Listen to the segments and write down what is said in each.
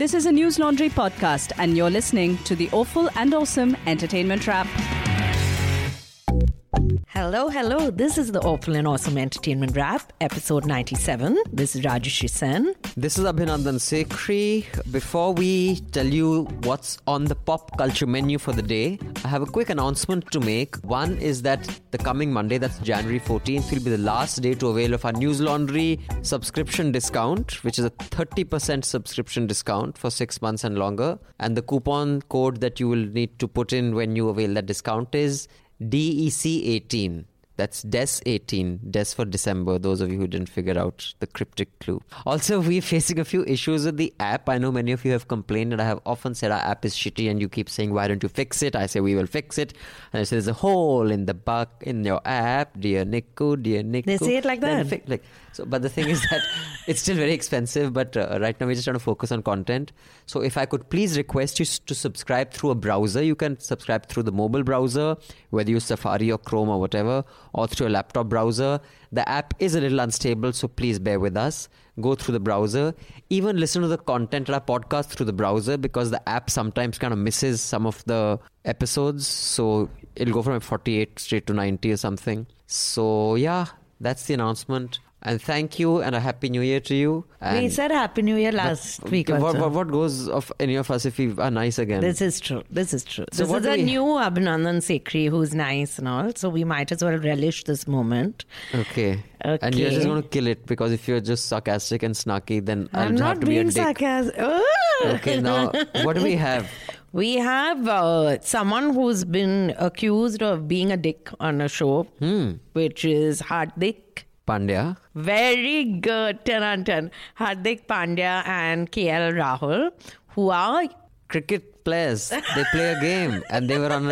This is a News Laundry podcast, and you're listening to the Awful and Awesome Entertainment Wrap. Hello, hello. This is the Awful and Awesome Entertainment Wrap, episode 97. This is Rajyasree Sen. This is Abhinandan Sekhri. Before we tell you what's on the pop culture menu for the day, I have a quick announcement to make. One is that the coming Monday, that's January 14th, will be the last day to avail of our News Laundry subscription discount, which is a 30% subscription discount for six months and longer. And the coupon code that you will need to put in when you avail that discount is DEC18. That's DES 18, DES for December, those of you who didn't figure out the cryptic clue. Also, we're facing a few issues with the app. I know many of you have complained, and I have often said our app is shitty, and you keep saying, Why don't you fix it? I say, We will fix it. And I say, There's a hole in the bug in your app, dear Niku, dear Niku. They say it like that. fi- like, so, but the thing is that it's still very expensive, but uh, right now we're just trying to focus on content. So, if I could please request you to subscribe through a browser, you can subscribe through the mobile browser, whether you use Safari or Chrome or whatever, or through a laptop browser. The app is a little unstable, so please bear with us. Go through the browser. Even listen to the content of our podcast through the browser because the app sometimes kind of misses some of the episodes. So, it'll go from 48 straight to 90 or something. So, yeah, that's the announcement. And thank you and a happy new year to you. And we said Happy New Year last week. what, what, what goes of any of us if we are nice again? This is true. This is true. So this is a we- new Abhinandan Sekhri who's nice and all. So we might as well relish this moment. okay. Okay. And you're just going to kill it because if you're just sarcastic and snarky, then I'll I'm have not to be being dick. sarcastic. Okay, now what do we have? We have uh, someone who's been accused of being a dick on a show, Hmm. which is Hardik. Pandya. Very good. 10 on 10. Hardik Pandya and KL Rahul, who are, Cricket players. They play a game and they were on,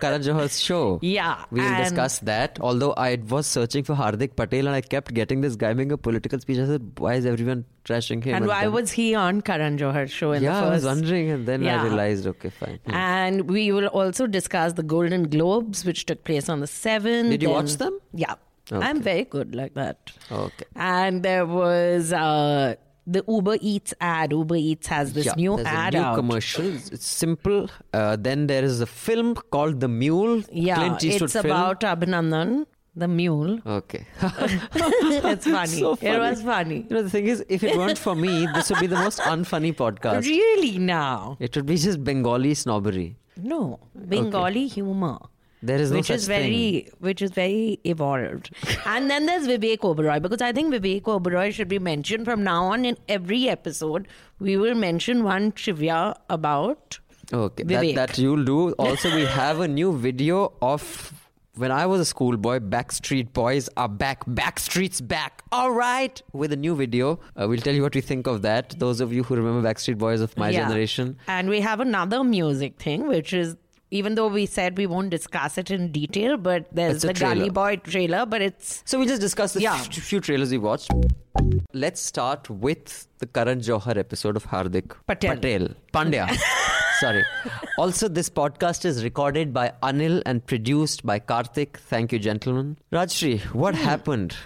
Karan Johar's show. Yeah, We'll discuss that. Although I was searching for Hardik Patel and I kept getting this guy making a political speech. I said, why is everyone trashing him? and why then- was he on Karan Johar's show in Yeah, the I was wondering and then I realized, okay, fine. Hmm. And we will also discuss the Golden Globes, which took place on the 7th. Did you watch them? Yeah. Okay. I'm very good like that. Okay. And there was uh, the Uber Eats ad. Uber Eats has this Yeah, new ad a new out. commercial. It's simple. Uh, then there is a film called The Mule. Yeah, Clint Eastwood it's film. about Abhinandan, the mule. Okay. it's funny. So It was funny. You know, the thing is, if it weren't for me, this would be the most unfunny podcast. Really now? It would be just Bengali snobbery. No, Bengali humor. There is no which such is very, which is very evolved. and then there's Vivek Oberoi because I think Vivek Oberoi should be mentioned from now on in every episode. We will mention one trivia about. Okay, Vivek. that, that you'll do. Also, we have a new video of when I was a schoolboy. Backstreet Boys are back. Backstreet's back. All right, with a new video. Uh, we'll tell you what we think of that. Those of you who remember Backstreet Boys of my Yeah. generation. And we have another music thing, which is even though we said we won't discuss it in detail, but there's It's the Gully. Boy trailer, but it's So we'll just discuss the Yeah. few trailers we watched. Let's start with the Karan Johar episode of Hardik Patel. Pandya. Sorry. Also, this podcast is recorded by Anil and produced by Karthik. Thank you, gentlemen. Rajyasree, what Hmm. happened?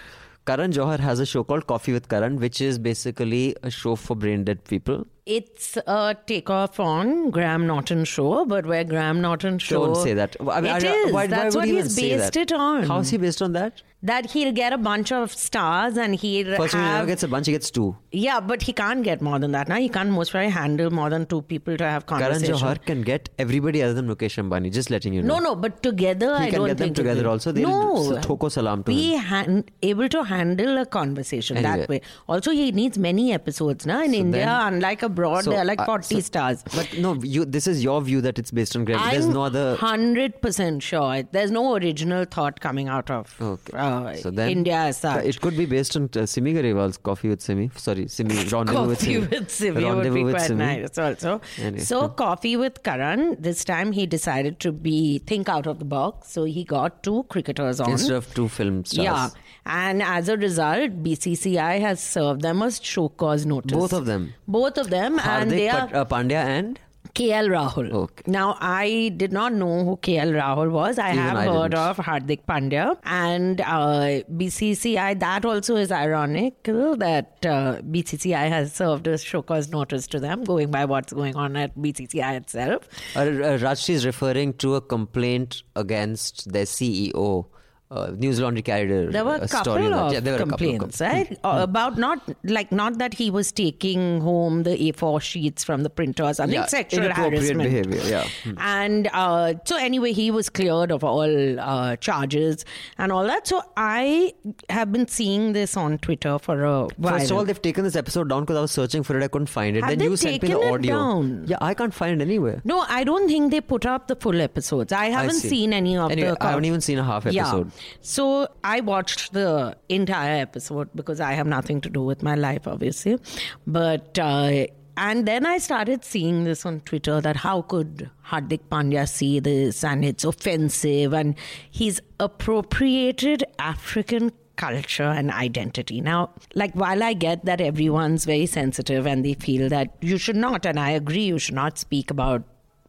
Karan Johar has a show called Koffee with Karan, which is basically a show for brain dead people. it's a takeoff on Graham Norton show, but where Graham Norton show Don't say that. I mean, it I- is. Why, why That's would what he's based it on. How is he based on that? That he'll get a bunch of stars and he'll First, all, he never gets a bunch, he gets two. yeah, but he can't get more than that. Now he can't most probably handle more than two people to have conversation. Karan. Johar can get everybody other than Mukesh Ambani, just letting you know. No, no, but together He I can don't get them together also. They'll no, thoko salam to be han- able to handle a conversation Anyway. that way. Also, he needs many episodes. Na? in India, then- unlike abroad, So, there are like uh, forty so- stars. But no, you. This is your view that it's based on gravity. There's I'm no other. hundred percent sure. There's no original thought coming out of Okay. uh, so then India as such. It could be based on uh, Simi Garewal's Coffee with Simi. Sorry, Simi. Rendezvous with Coffee Simi. with Sivi would be with quite Simi. nice also. Anyway. So Koffee with Karan. This time he decided to be think out of the box. So he got two cricketers on. Instead of two film stars. yeah, and as a result, BCCI has served them a show cause notice. Both of them. Both of them, and they Hardik are Pat- uh, Pandya and KL Rahul. Okay. Now, I did not know who KL Rahul was. I Even have I heard didn't. of Hardik Pandya and uh, BCCI. That also is ironic that uh, BCCI has served a show cause notice to them, going by what's going on at BCCI itself. Uh, uh, is referring to a complaint against their CEO. Uh, News Laundry carried a, There were a couple that. of Yeah, there were a couple of complaints, com- right? Uh, About not like not that he was taking home the A4 sheets from the printer or something, Yeah, sexual inappropriate harassment behavior, yeah. Hmm. And uh, so anyway, he was cleared of all uh, charges and all that. So I have been seeing this on Twitter for a while. First of all, they've taken this episode down because I was searching for it. I couldn't find it. Have then they you sent me the taken it audio. down? Yeah, I can't find it anywhere. no, I don't think they put up the full episodes. I haven't see. seen any of Anyway, the. I haven't even seen a half episode. Yeah. So I watched the entire episode because I have nothing to do with my life, obviously. But uh, and then I started seeing this on Twitter that how could Hardik Pandya see this and it's offensive and he's appropriated African culture and identity. Now, like while I get that everyone's very sensitive and they feel that you should not, and I agree, you should not speak about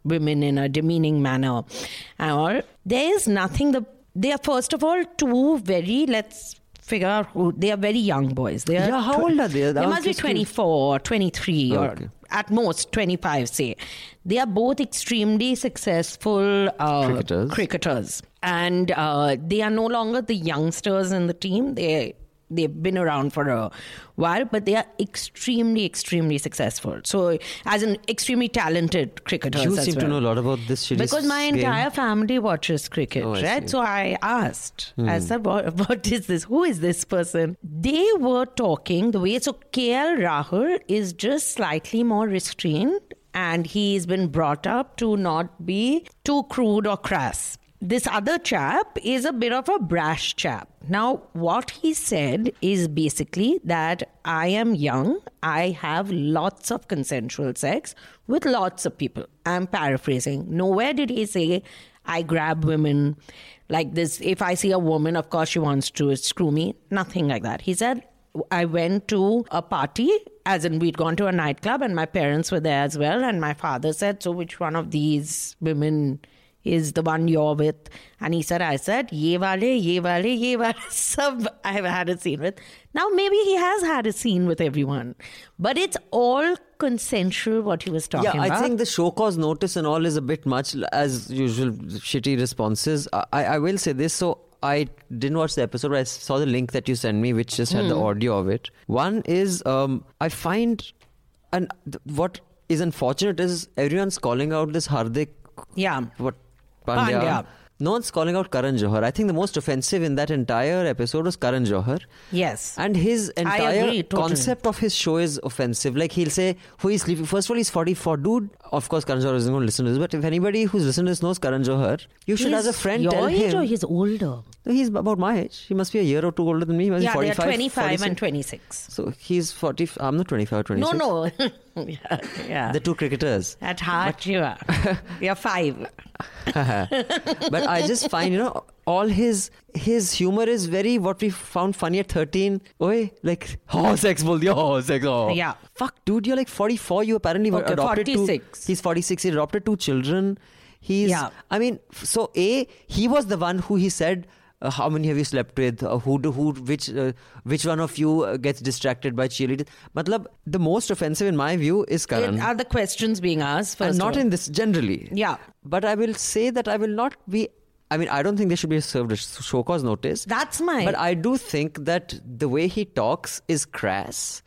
women in a demeaning manner or there is nothing the they are first of all two very let's figure out who they are very young boys they are Yeah, how old are they? they must be just 24 or 23 Oh, or okay. at most 25 say they are both extremely successful uh, Cricketers. cricketers and uh, they are no longer the youngsters in the team they they've been around for a while but they are extremely extremely successful so as an extremely talented cricketer, You seem to know a lot about this because my game. entire family watches cricket, Oh, I right? Hmm. So I asked, I said, what, what is this? Who is this person? They were talking the way, so KL Rahul is just slightly more restrained and he's been brought up to not be too crude or crass. This other chap is a bit of a brash chap. Now, what he said is basically that I am young, I have lots of consensual sex with lots of people. I'm paraphrasing. Nowhere did he say, I grab women like this. If I see a woman, of course, she wants to screw me. Nothing like that. He said, I went to a party, as in we'd gone to a nightclub, and my parents were there as well. And my father said, So, which one of these women is the one you're with? And he said, I said, Ye wale, ye wale, ye wale. Sub I've had a scene with. Now, maybe he has had a scene with everyone, but it's all consensual what he was talking Yeah, about. I think the show cause notice and all is a bit much as usual. Shitty responses. I, I will say this. So I didn't watch the episode. But I saw the link that you sent me, which just had the audio of it. One is um, I find, and th- what is unfortunate is everyone's calling out this Hardik. Yeah. What Pandya. Pandya. No one's calling out Karan Johar. I think the most offensive in that entire episode was Karan Johar. Yes. And his entire agree, totally. concept of his show is offensive. Like he'll say, who is sleeping? First of all, he's 44. Dude, of course, Karan Johar isn't going to listen to this, but if anybody who's listened to this knows Karan Johar, you should, as a He's friend, your tell age him. or he's older? He's about my age. He must be a year or two older than me. He must Yeah, they're 45, 25 and 26. So he's 40. I'm not 25 or 26. No, no. yeah, yeah. The two cricketers. At heart, you are. You're five. but I just find, you know, all his his humor is very what we found funny at 13. Oi, like, oh, sex, bol diya, oh, sex, oh. Yeah. Fuck, dude, you're like 44. You apparently were Okay, adopted 46. two. He's 46. He adopted two children. He's, Yeah. I mean, so A, he was the one who he said, uh, how many have you slept with? Uh, who do, who, which, uh, which one of you uh, gets distracted by cheerleaders? Matlab, the most offensive in my view is Karan. Are the questions being asked first? and not in this generally. Yeah. But I will say that I will not be. I mean, I don't think they should be served a show cause notice. That's my. But I do think that the way he talks is crass.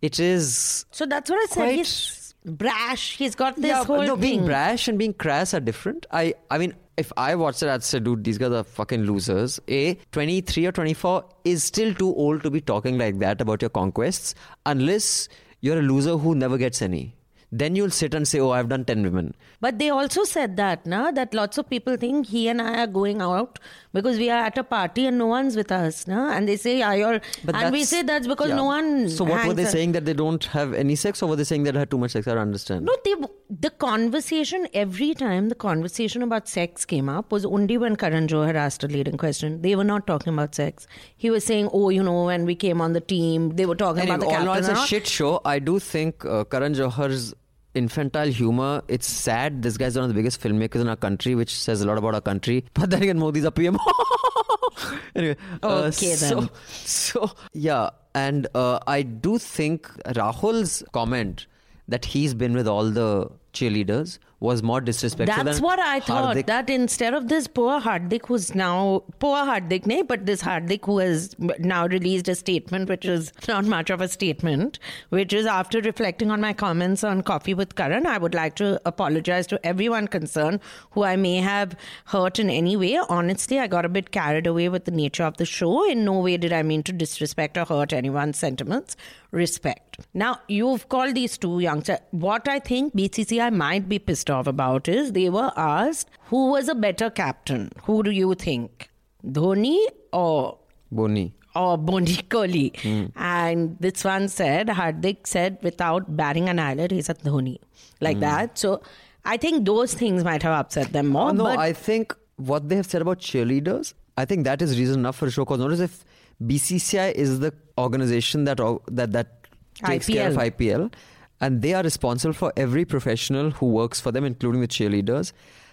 It is. so that's what I said. He's brash. He's got this yeah, whole no, being brash and being crass are different. I, I mean, if I watched it, I'd say, dude, these guys are fucking losers. A, 23 or 24 is still too old to be talking like that about your conquests, unless you're a loser who never gets any. Then you'll sit and say, oh, I've done 10 women. But they also said that, na, that lots of people think he and I are going out because we are at a party and no one's with us. Na? And they say, are you and we say that's because yeah. no one. So what were they saying that they don't have any sex, or were they saying that they had too much sex? I don't understand. No, they, the conversation, every time the conversation about sex came up was only when Karan Johar asked a leading question. They were not talking about sex. He was saying, oh, you know, when we came on the team, they were talking Anyway, about the all in all, captain. it's a shit show. I do think uh, Karan Johar's infantile humor. It's sad. This guy's one of the biggest filmmakers in our country, which says a lot about our country. But then again, Modi's a PM. anyway, uh, Okay, so, then. so yeah, and uh, I do think Rahul's comment that he's been with all the cheerleaders was more disrespectful. That's what I thought. Hardik. That instead of this poor Hardik who's now poor Hardik, nay, but this Hardik who has now released a statement, which is not much of a statement, which is after reflecting on my comments on Koffee with Karan, I would like to apologize to everyone concerned who I may have hurt in any way. Honestly, I got a bit carried away with the nature of the show. In no way did I mean to disrespect or hurt anyone's sentiments. Respect. Now, you've called these two youngsters. What I think BCCI might be pissed off about is they were asked who was a better captain. Who do you think? Dhoni or Boni. or Boni Kohli. And this one said, Hardik said without batting an eyelid, he said Dhoni. Like hmm. that. So I think those things might have upset them more. Oh, no, but I think what they have said about cheerleaders, I think that is reason enough for a show cause notice if BCCI is the organization that that that takes care of IPL. IPL, and they are responsible for every professional who works for them, including the cheerleaders.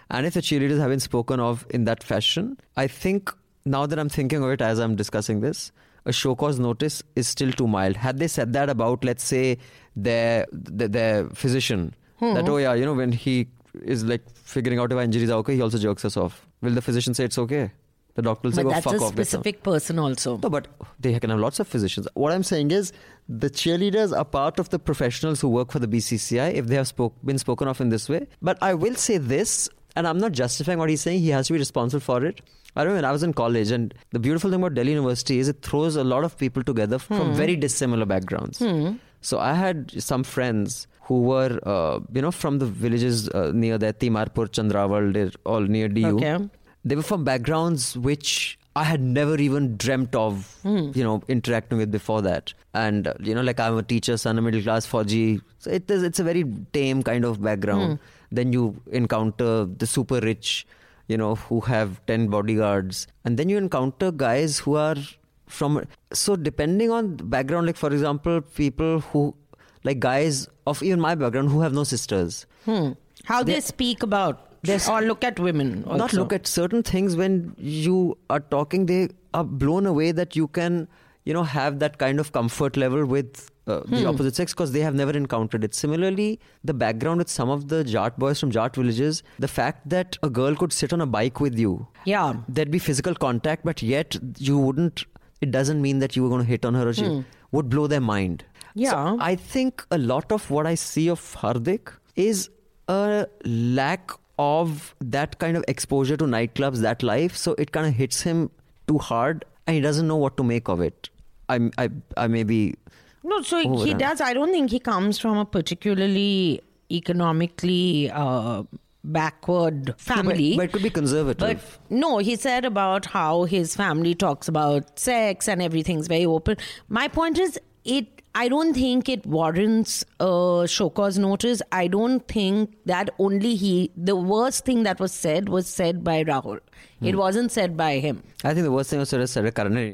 And if the cheerleaders have been spoken of in that fashion, I think now that I'm thinking of it as I'm discussing this, a show cause notice is still too mild. Had they said that about, let's say, their their, their physician, that hmm. oh yeah, you know when he is like figuring out if our injuries are okay, he also jerks us off. Will the physician say it's okay? The doctor will say, oh, but "Go fuck a off." get some." specific person also. No, but they can have lots of physicians. What I'm saying is, the cheerleaders are part of the professionals who work for the BCCI if they have spoke, been spoken of in this way. But I will say this, and I'm not justifying what he's saying. He has to be responsible for it. I remember when I was in college, and the beautiful thing about Delhi University is it throws a lot of people together from hmm. very dissimilar backgrounds. Hmm. So I had some friends who were, uh, you know, from the villages uh, near there, Timarpur, Chandrawal, they're all near DU Okay. they were from backgrounds which I had never even dreamt of, you know, interacting with before that. And uh, you know, like I'm a teacher, son, a middle class Fauji. So it is, it's a very tame kind of background. Then you encounter the super rich, you know, who have ten bodyguards, and then you encounter guys who are from. So depending on background, like for example, people who, like guys of even my background who have no sisters. Hmm. How they, They- speak about or look at women. Also. not look at certain things when you are talking they are blown away that you can you know have that kind of comfort level with uh, Hmm. the opposite sex because they have never encountered it similarly the background with some of the jat boys from jat villages the fact that a girl could sit on a bike with you Yeah. there'd be physical contact but yet you wouldn't it doesn't mean that you were going to hit on her or she would blow their mind Hmm. Yeah. so i think a lot of what i see of hardik is a lack of that kind of exposure to nightclubs that life so it kind of hits him too hard and he doesn't know what to make of it i i, I may be No, so he does. I don't think he comes from a particularly economically uh, backward family. but, but it could be conservative But no, he said about how his family talks about sex and everything's very open. My point is, it. I don't think it warrants show cause notice. I don't think that only he. The worst thing that was said was said by Rahul. Hmm. It wasn't said by him. I think the worst thing was Sarah Sarah Karan.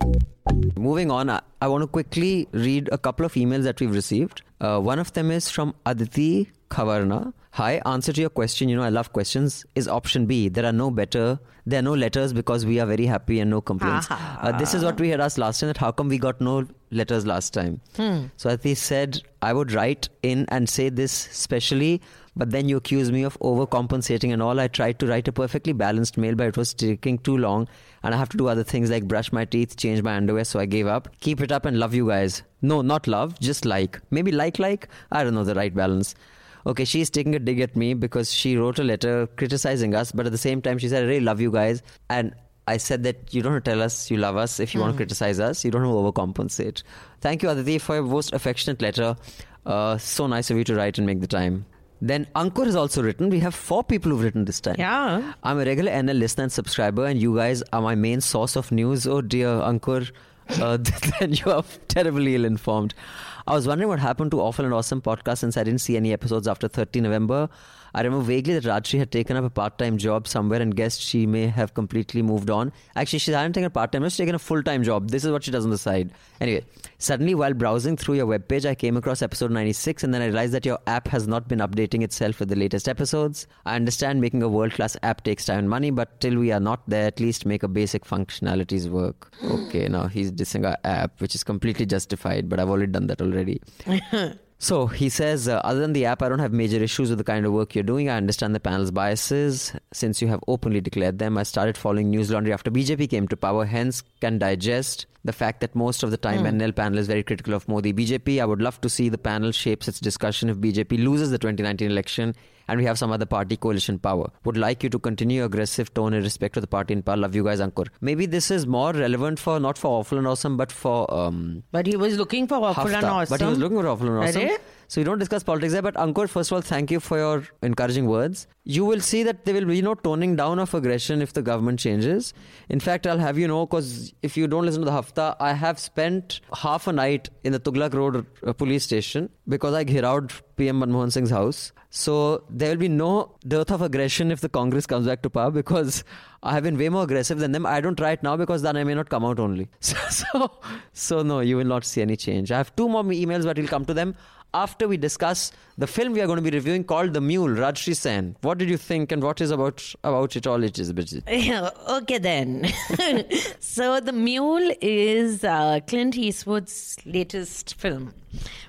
Moving on, I, I want to quickly read a couple of emails that we've received. Uh, one of them is from Aditi Khavarna. Hi, answer to your question, you know, I love questions, is option B. There are no better, there are no letters because we are very happy and no complaints. Uh, this is what we had asked last time that how come we got no letters last time? Hmm. So Aditi said, I would write in and say this specially, but then you accuse me of overcompensating and all. I tried to write a perfectly balanced mail, but it was taking too long, and I have to do other things like brush my teeth, change my underwear, so I gave up. Keep it up and love you guys. No, not love, just like. Maybe like, like? I don't know the right balance. Okay, she's taking a dig at me because she wrote a letter criticizing us, but at the same time, she said, I really love you guys. And I said that you don't have to tell us you love us if you want to criticize us. You don't have to overcompensate. Thank you, Aditi, for your most affectionate letter. Uh, so nice of you to write and make the time. Then Ankur has also written. We have four people who've written this time. Yeah. I'm a regular NL listener and subscriber, and you guys are my main source of news. Oh dear, Ankur, uh, then you are terribly ill informed. I was wondering what happened to Awful and Awesome podcast since I didn't see any episodes after 30 November. I remember vaguely that Rajyasree had taken up a part-time job somewhere and guessed she may have completely moved on. Actually, she hadn't taken a part-time, she's taken a full-time job. This is what she does on the side. Anyway, suddenly while browsing through your webpage, I came across episode 96 and then I realized that your app has not been updating itself with the latest episodes. I understand making a world-class app takes time and money, but till we are not there, at least make a basic functionalities work. Okay, now he's dissing our app, which is completely justified, but I've already done that already. So he says, uh, other than the app, I don't have major issues with the kind of work you're doing. I understand the panel's biases since you have openly declared them. I started following News Laundry after BJP came to power, hence can digest the fact that most of the time Hmm. NL panel is very critical of Modi. BJP, I would love to see the panel shapes its discussion if BJP loses the 2019 election and we have some other party coalition power. Would like you to continue aggressive tone in respect to the party in power. Love you guys, Ankur. Maybe this is more relevant for not for awful and awesome, but for um, But he was looking for awful and awesome. But he was looking for awful and awesome. So we don't discuss politics there. But Ankur, first of all, thank you for your encouraging words. You will see that there will be no toning down of aggression if the government changes. In fact, I'll have you know, because if you don't listen to the Hafta, I have spent half a night in the Tughlaq Road uh, police station because I out PM Manmohan Singh's house. So there will be no dearth of aggression if the Congress comes back to power because I have been way more aggressive than them. I don't try it now because then I may not come out only. So, so, so no, you will not see any change. I have two more emails, but we'll come to them after we discuss the film we are going to be reviewing called The Mule, Rajyasree Sen. What did you think and what is about about it all? It is Bridget. okay then. so the Mule is uh, Clint Eastwood's latest film,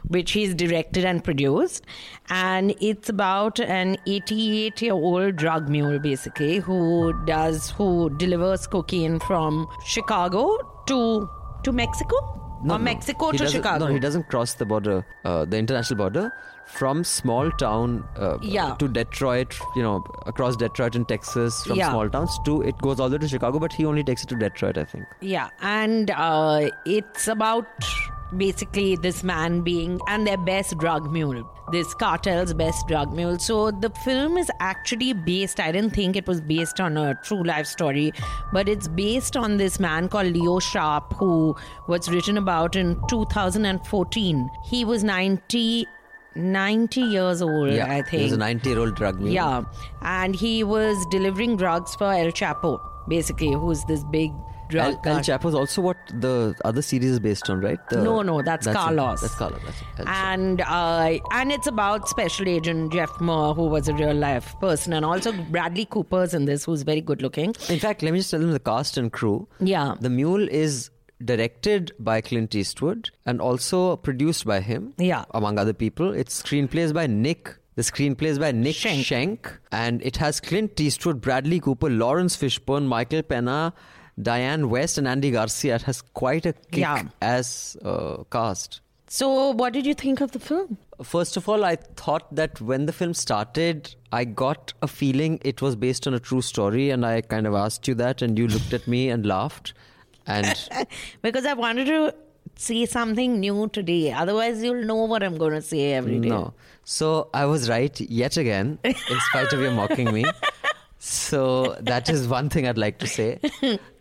which he's directed and produced, and it's about an 88-year-old drug mule, basically, who does who delivers cocaine from Chicago to to Mexico or Mexico to Chicago. No, he doesn't cross the border, uh, the international border, from small town uh, Yeah. to Detroit. You know, across Detroit in Texas, from Yeah. small towns to it goes all the way to Chicago, but he only takes it to Detroit, I think. Yeah, and uh, it's about basically this man being and their best drug mule, this cartel's best drug mule. So the film is actually based, I didn't think it was based on a true life story, but it's based on this man called Leo Sharp who was written about in 2014. He was 90. 90 years old, Yeah, I He was a 90-year-old drug mule. Yeah, and he was delivering drugs for El Chapo, basically, who's this big drug El, El. Chapo is also what the other series is based on, right? The- No, no, that's Carlos. That's Carlos. That's and uh, and it's about Special Agent Jeff Moore, who was a real life person, and also Bradley Cooper's in this, who's very good looking. In fact, let me just tell them the cast and crew. Yeah. The Mule is directed by Clint Eastwood and also produced by him. Yeah. Among other people. It's screenplays by Nick. The screenplay is by Nick Schenk. Schenk. And it has Clint Eastwood, Bradley Cooper, Laurence Fishburne, Michael Pena, Dianne Wiest, and Andy Garcia. Has quite a kick Yeah. as uh, cast. So, what did you think of the film? First of all, I thought that when the film started, I got a feeling it was based on a true story, and I kind of asked you that, and you looked at me and laughed. And Because I wanted to see something new today. Otherwise, you'll know what I'm going to say every day. no, so I was right yet again, in spite of your mocking me. So that is one thing I'd like to say.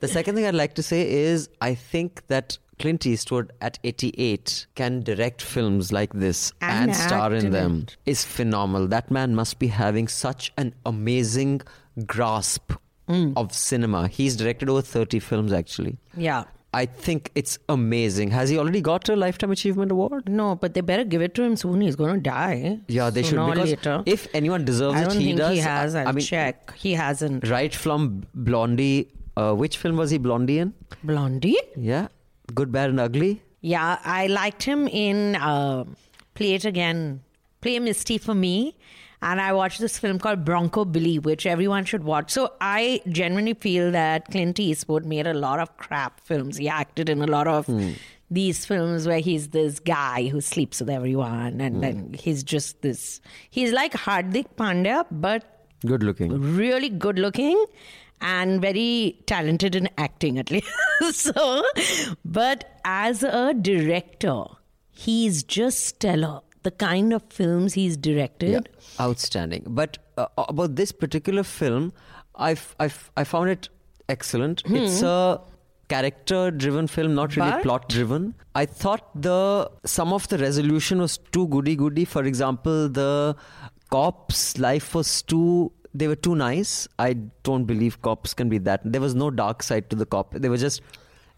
The second thing I'd like to say is I think that Clint Eastwood at 88 can direct films like this And and, star in them is phenomenal. That man must be having such an amazing grasp Mm. of cinema. He's directed over 30 films actually. Yeah. I think it's amazing. Has he already got a Lifetime Achievement Award? No, but they better give it to him soon. He's going to die. Yeah, they should because later. if anyone deserves I it, don't he think does. he has. I'll I mean, check. He hasn't. right from Blondie. Uh, which film was he Blondie in? Blondie? Yeah, Good, Bad, and Ugly. Yeah, I liked him in uh, Play It Again, Play Misty for Me. And I watched this film called Bronco Billy, which everyone should watch. So I genuinely feel that Clint Eastwood made a lot of crap films. He acted in a lot of hmm. these films where he's this guy who sleeps with everyone. And then hmm. he's just this. He's like Hardik Pandya, but Good looking. really good looking and very talented in acting at least so but as a director he's just stellar the kind of films he's directed Yeah, outstanding. But uh, about this particular film, I've, I've I found it excellent. Hmm. It's a character-driven film, not really But- plot-driven. I thought the some of the resolution was too goody-goody. For example, the cops' life was too. They were too nice. I don't believe cops can be that. There was no dark side to the cop. They were just.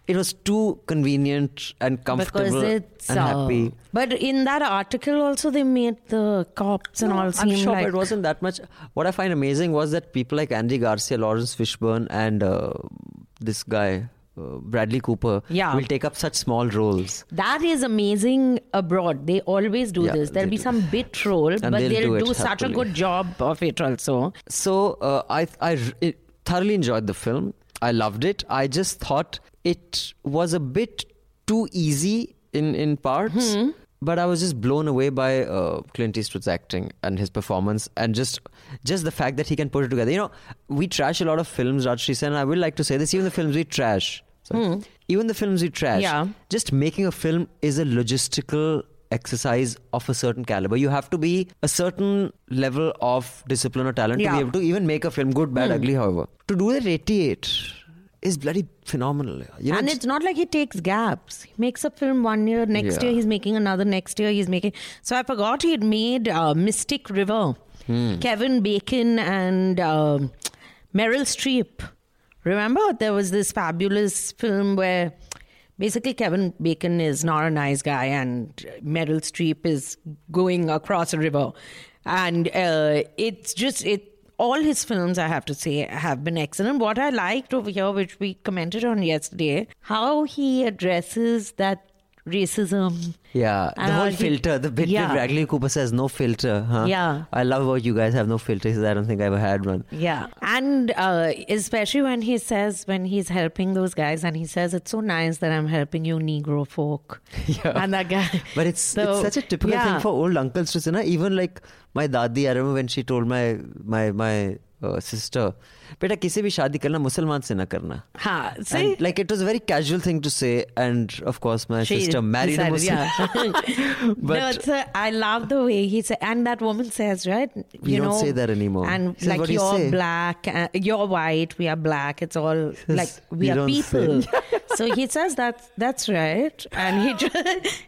It was too convenient and comfortable and uh, happy. But in that article, also they made the cops and No, all I'm seem sure, like but it wasn't that much. What I find amazing was that people like Andy Garcia, Laurence Fishburne, and uh, this guy uh, Bradley Cooper Yeah. will take up such small roles. That is amazing abroad. They always do Yeah, this. There'll be do. some bit role, but they'll they'll do do, such a good job of it also. So uh, I I it, thoroughly enjoyed the film. I loved it. I just thought it was a bit too easy in in parts. Hmm. But I was just blown away by uh, Clint Eastwood's acting and his performance, and just just the fact that he can put it together. You know, we trash a lot of films, Rajyasree Sen. and I would like to say this: even the films we trash, sorry, even the films we trash, Hmm. Yeah. just making a film is a logistical exercise of a certain caliber. You have to be a certain level of discipline or talent to Yeah. Hmm. be able to even make a film, good, bad, ugly, however. To do that 88 is bloody phenomenal. You know, and it's not like he takes gaps. He makes a film one year, next Yeah. year he's making another, next year he's making. So I forgot he had made uh, Mystic River. Hmm. Kevin Bacon and um Meryl Streep. Remember, there was this fabulous film where basically Kevin Bacon is not a nice guy and Meryl Streep is going across a river. And uh, it's just, it. All his films, I have to say, have been excellent. What I liked over here, which we commented on yesterday, how he addresses that racism. yeah, the and whole filter, the bit Yeah. where Bradley Cooper says no filter. Huh? Yeah. I love how you guys have no filter. He says, I don't think I ever had one. Yeah. And uh, especially when he says, when he's helping those guys, and he says, it's so nice that I'm helping you, Negro folk. Yeah. And that guy. But it's So, it's such a typical yeah. thing for old uncles to say. Na? Even like my dadi, I remember when she told my my my uh, sister, "बेटा किसी भी शादी करना मुसलमान से ना करना." Ha, see? And like it was a very casual thing to say, and of course my She sister married a decided, Muslim. Yeah. But- no, it's a, I love the way he said, and that woman says, right? We you don't know, say that anymore. And He says, like "What do you you're say?" black, you're white, we are black. It's all like we "We are don't people. say." so he says that that's right, and he just,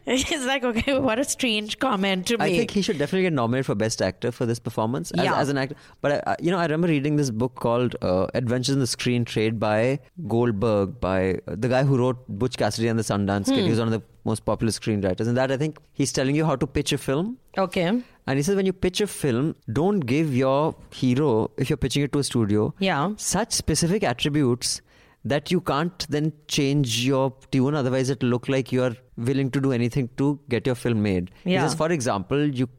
he's like, okay, what a strange comment to I make. think he should definitely get nominated for best actor for this performance as, Yeah. as an actor. But I, I- you know, I remember reading this book called uh, Adventures in the Screen Trade by Goldberg, by uh, the guy who wrote Butch Cassidy and the Sundance Kid. He was one of the most popular screenwriters. And that I think he's telling you how to pitch a film. okay, And he says when you pitch a film, don't give your hero, if you're pitching it to a studio, Yeah. such specific attributes that you can't then change your tune. Otherwise, it'll look like you're willing to do anything to get your film made. Yeah. says, for example, you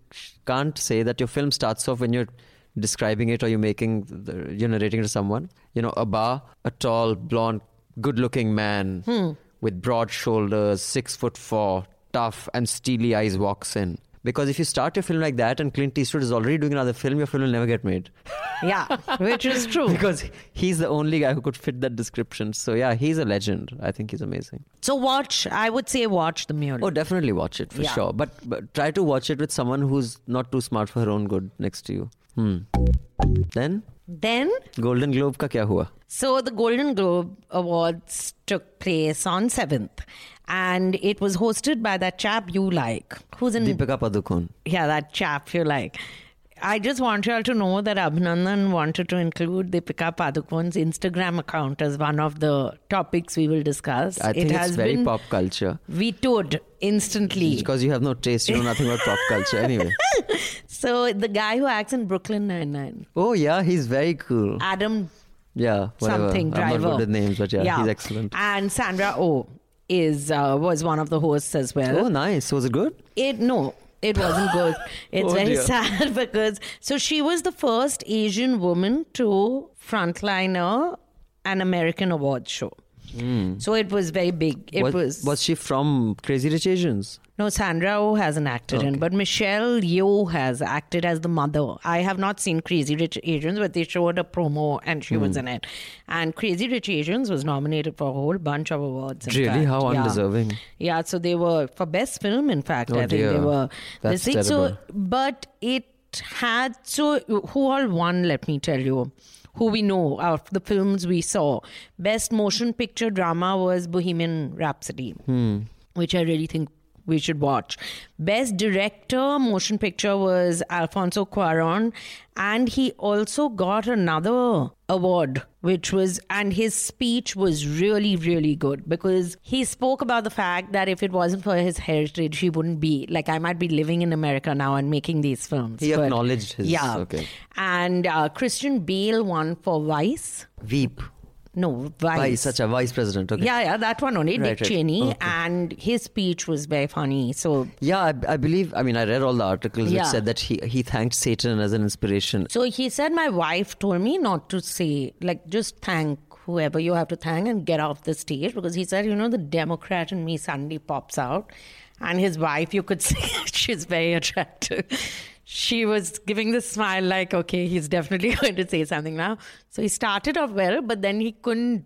can't say that your film starts off when you're describing it or you're making, the, you're narrating to someone. You know, a bar, a tall, blonde, good-looking man Hmm. with broad shoulders, six foot four, tough and steely eyes walks in. Because if you start your film like that and Clint Eastwood is already doing another film, your film will never get made. yeah, which is true. because he's the only guy who could fit that description. So yeah, he's a legend. I think he's amazing. So watch. I would say watch the Mule. Oh, definitely watch it for Yeah. sure. But, but try to watch it with someone who's not too smart for her own good next to you. Hmm. Then Then Golden Globe ka kya hua? So the Golden Globe Awards took place on 7th and it was hosted by that chap you like who's in Deepika Padukone. yeah that chap you like I just want you all to know that Abhinandan wanted to include Deepika Padukone's Instagram account as one of the topics we will discuss. I think it it's has very been pop culture. vetoed instantly. Because you have no taste, you know nothing about pop culture anyway. So the guy who acts in Brooklyn Nine-Nine. Oh yeah, he's very cool. Adam Yeah, whatever. something I'm driver. not good with names, but yeah, he's excellent. And Sandra Oh is uh, was one of the hosts as well. Oh, nice. Was it good? It no, it wasn't good. It's Oh, very dear. sad because so she was the first Asian woman to frontliner an American awards show. So it was very big. It was, was, was she from Crazy Rich Asians? no Sandra Oh hasn't acted in, but Michelle Yeoh has acted as the mother. I have not seen Crazy Rich Asians, but they showed a promo and she Hmm. was in it. And Crazy Rich Asians was nominated for a whole bunch of awards. Really? fact. How Yeah. undeserving. Yeah, so they were for best film. In fact, Oh, I think they were. That's this thing. So, but it had so who all won? Let me tell you. Who we know of the films we saw. Best motion picture drama was Bohemian Rhapsody, hmm. which I really think we should watch. Best director motion picture was Alfonso Cuaron, and he also got another award, which was, and his speech was really, really good because he spoke about the fact that if it wasn't for his heritage, he wouldn't be like I might be living in America now and making these films. He But- acknowledged his. yeah, Okay. and uh, Christian Bale won for Vice. Veep. No, Vice. Vice, such a vice president. Okay. Yeah, yeah, that one only, Right, Dick right. Cheney, Okay. and his speech was very funny. So Yeah, I, I believe. I mean, I read all the articles Yeah. which said that he he thanked Satan as an inspiration. So he said, My wife told me not to say, like, just thank whoever you have to thank and get off the stage because he said, You know, the Democrat in me suddenly pops out. And his wife, you could see, she's very attractive. She was giving the smile, like, okay, he's definitely going to say something now. So he started off well, but then he couldn't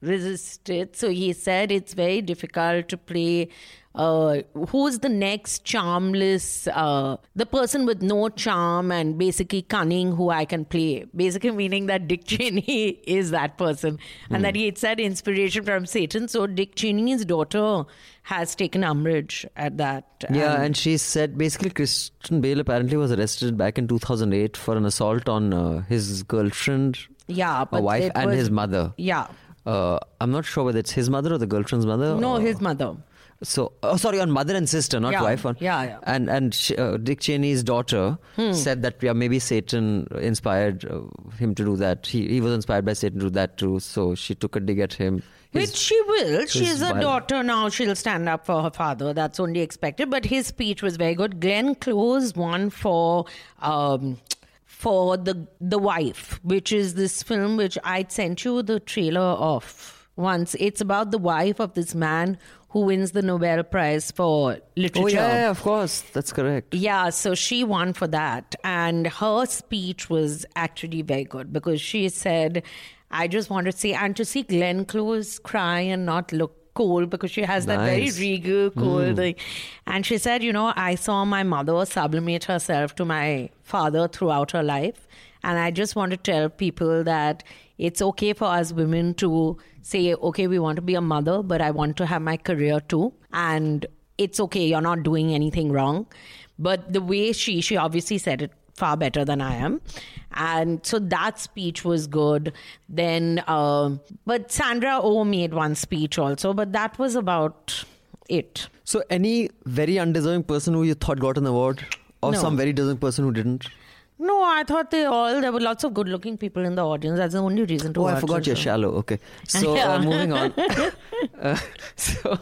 resist it. So he said it's very difficult to play. Uh, who's the next charmless, uh, the person with no charm and basically cunning who I can play? Basically, meaning that Dick Cheney is that person, and that he had said inspiration from Satan. So Dick Cheney's daughter has taken umbrage at that. Yeah, and she said basically Christian Bale apparently was arrested back in 2008 for an assault on uh, his girlfriend, yeah, a wife, and was- his mother. Yeah, Uh, I'm not sure whether it's his mother or the girlfriend's mother. no, or- his mother. So, oh, sorry, on mother and sister, not Yeah, wife. On, yeah, yeah. And and she, uh, Dick Cheney's daughter Hmm. said that yeah, maybe Satan inspired uh, him to do that. He he was inspired by Satan to do that too. So she took a dig at him. Which she will. She's a wild. daughter now. She'll stand up for her father. That's only expected. But his speech was very good. Glenn Close won for. Um, for the the wife, which is this film which I'd sent you the trailer of once. It's about the wife of this man who wins the Nobel Prize for literature. oh yeah, yeah, of course, that's correct. Yeah, so she won for that. And her speech was actually very good because she said, I just want to see and to see Glenn Close cry and not look cool because she has that very regal, cool hmm. thing. And she said, You know, I saw my mother sublimate herself to my father throughout her life. And I just want to tell people that it's okay for us women to say, okay, we want to be a mother, but I want to have my career too. And it's okay, you're not doing anything wrong. But the way she, she obviously said it far better than I am. And so that speech was good. Then, um but Sandra Oh made one speech also, but that was about it. So any very undeserving person who you thought got an award, or No. some very deserving person who didn't? No, I thought they all, there were lots of good looking people in the audience. That's the only reason to Oh, I forgot you're shallow. Okay, so Yeah. uh, moving on. uh, so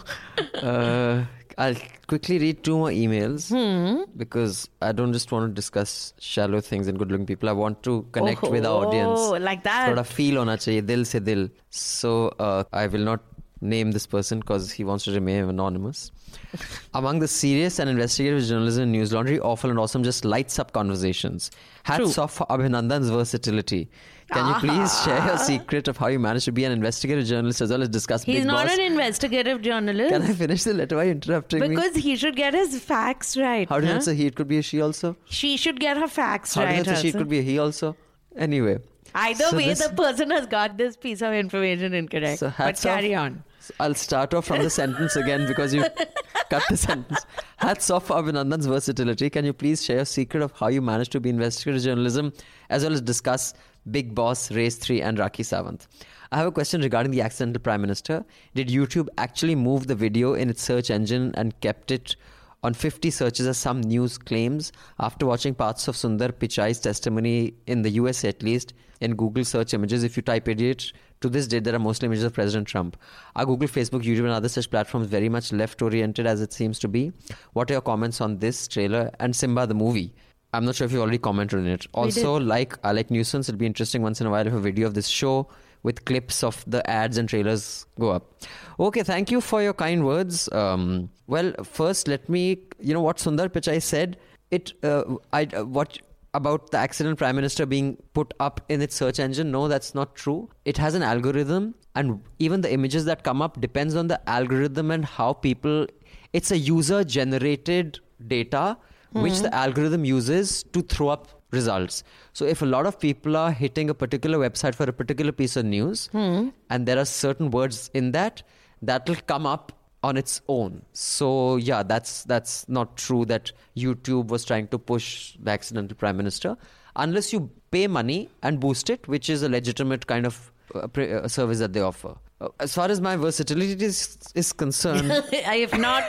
uh, I'll quickly read two more emails Hmm. because I don't just want to discuss shallow things and good-looking people. I want to connect with our audience. Oh, like that. Thoda feel hona chahiye, dil se dil. So uh, I will not name this person because he wants to remain anonymous. Among the serious and investigative journalism in News Laundry, awful and awesome just lights up conversations. Hats True. off for Abhinandan's versatility. Can you please ah. share your secret of how you managed to be an investigative journalist as well as discuss He's Big not Boss? an investigative journalist. Can I finish the letter? Why are you interrupting me? because he should get his facts right. How huh? it say he? It could be a she also. She should get her facts right. How right. did it say she? It also. could be a he also. Anyway. Either So way, this- the person has got this piece of information incorrect. So but hats carry off. on. I'll start off from the sentence again because you cut the sentence. Hats off for Abhinandan's versatility. Can you please share a secret of how you managed to be investigative journalism as well as discuss Big Boss, Race 3 and Rakhi Sawant? I have a question regarding the accidental Prime Minister. Did YouTube actually move the video in its search engine and kept it on 50 searches as some news claims after watching parts of Sundar Pichai's testimony in the US at least in Google search images if you type idiot to this day there are mostly images of President Trump are Google Facebook YouTube and other such platforms very much left oriented as it seems to be what are your comments on this trailer and Simba the movie I'm not sure if you already commented on it also like I like nuisance it'll be interesting once in a while if a video of this show with clips of the ads and trailers go up. Okay, thank you for your kind words. Um, well, first, let me, you know, what Sundar Pichai said. It, uh, I, uh, what about the accident prime minister being put up in its search engine? No, that's not true. It has an algorithm, and even the images that come up depends on the algorithm and how people. It's a user generated data which the algorithm uses to throw up results. So if a lot of people are hitting a particular website for a particular piece of news, and there are certain words in that, that will come up on its own. So yeah, that's that's not true that YouTube was trying to push the accidental prime minister, unless you pay money and boost it, which is a legitimate kind of uh, pre- uh, service that they offer. Uh, As far as my versatility is, is concerned, I have not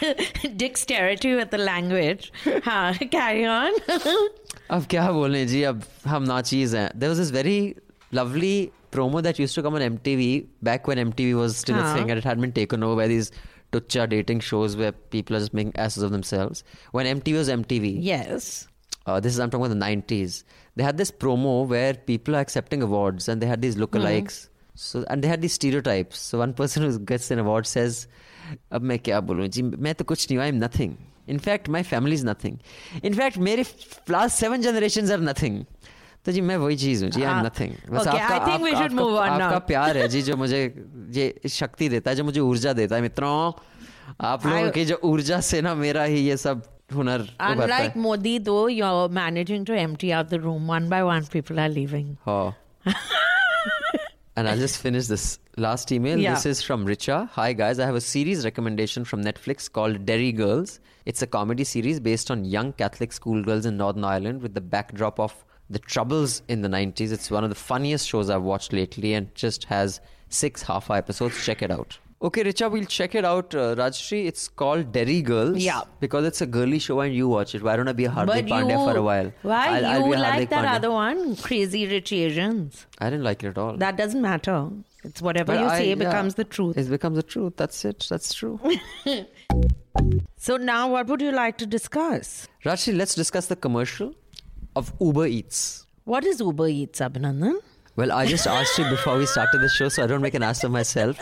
dexterity with the language. Huh, carry on. अब क्या बोलें जी अब हम नाचीज हैं there was this very lovely promo that used to come on MTV back when MTV was still a हाँ. thing and it had been taken over by these tucha dating shows where people are just making asses of themselves when MTV was MTV yes. uh, this is I'm talking about the 90s they had this promo where people are accepting awards and they had these lookalikes So and there the stereotype so one person gets an award says अब मैं क्या बोलूँ जी मैं तो कुछ नहीं I am nothing in fact my family is nothing in fact मेरे last seven generation are nothing तो जी मैं वही चीज़ हूँ। जी आई एम नथिंग बस okay, आपका, आपका, आपका, आपका, आपका प्यार है जी जो मुझे ये शक्ति देता है जो मुझे ऊर्जा देता है। मित्रों आप लोगों की जो ऊर्जा से ना मेरा ही ये सब हुनर unlike Modi though you are managing to empty out the room one by one people are living हाँ। And I'll just finish this last email. Yeah. This is from Richa. Hi, guys. I have a series recommendation from Netflix called Derry Girls. It's a comedy series based on young Catholic schoolgirls in Northern Ireland with the backdrop of the troubles in the 90s. It's one of the funniest shows I've watched lately and just has six half hour episodes. Check it out. Okay, Richa, we'll check it out. Uh, Rajyasree, it's called Derry Girls. Yeah. Because it's a girly show and you watch it. Why don't I be a Hardik Pandya for a while? Why I'll- I'll you like that Pandya. other one? Crazy Rich Asians. I didn't like it at all. That doesn't matter. It's whatever But you I- say yeah, becomes the truth. It becomes the truth. That's it. That's true. So now, what would you like to discuss? Rajyasree, let's discuss the commercial of Uber Eats. What is Uber Eats, Abhinandan? Well, I just asked you before we started the show, so I don't make an ass of myself.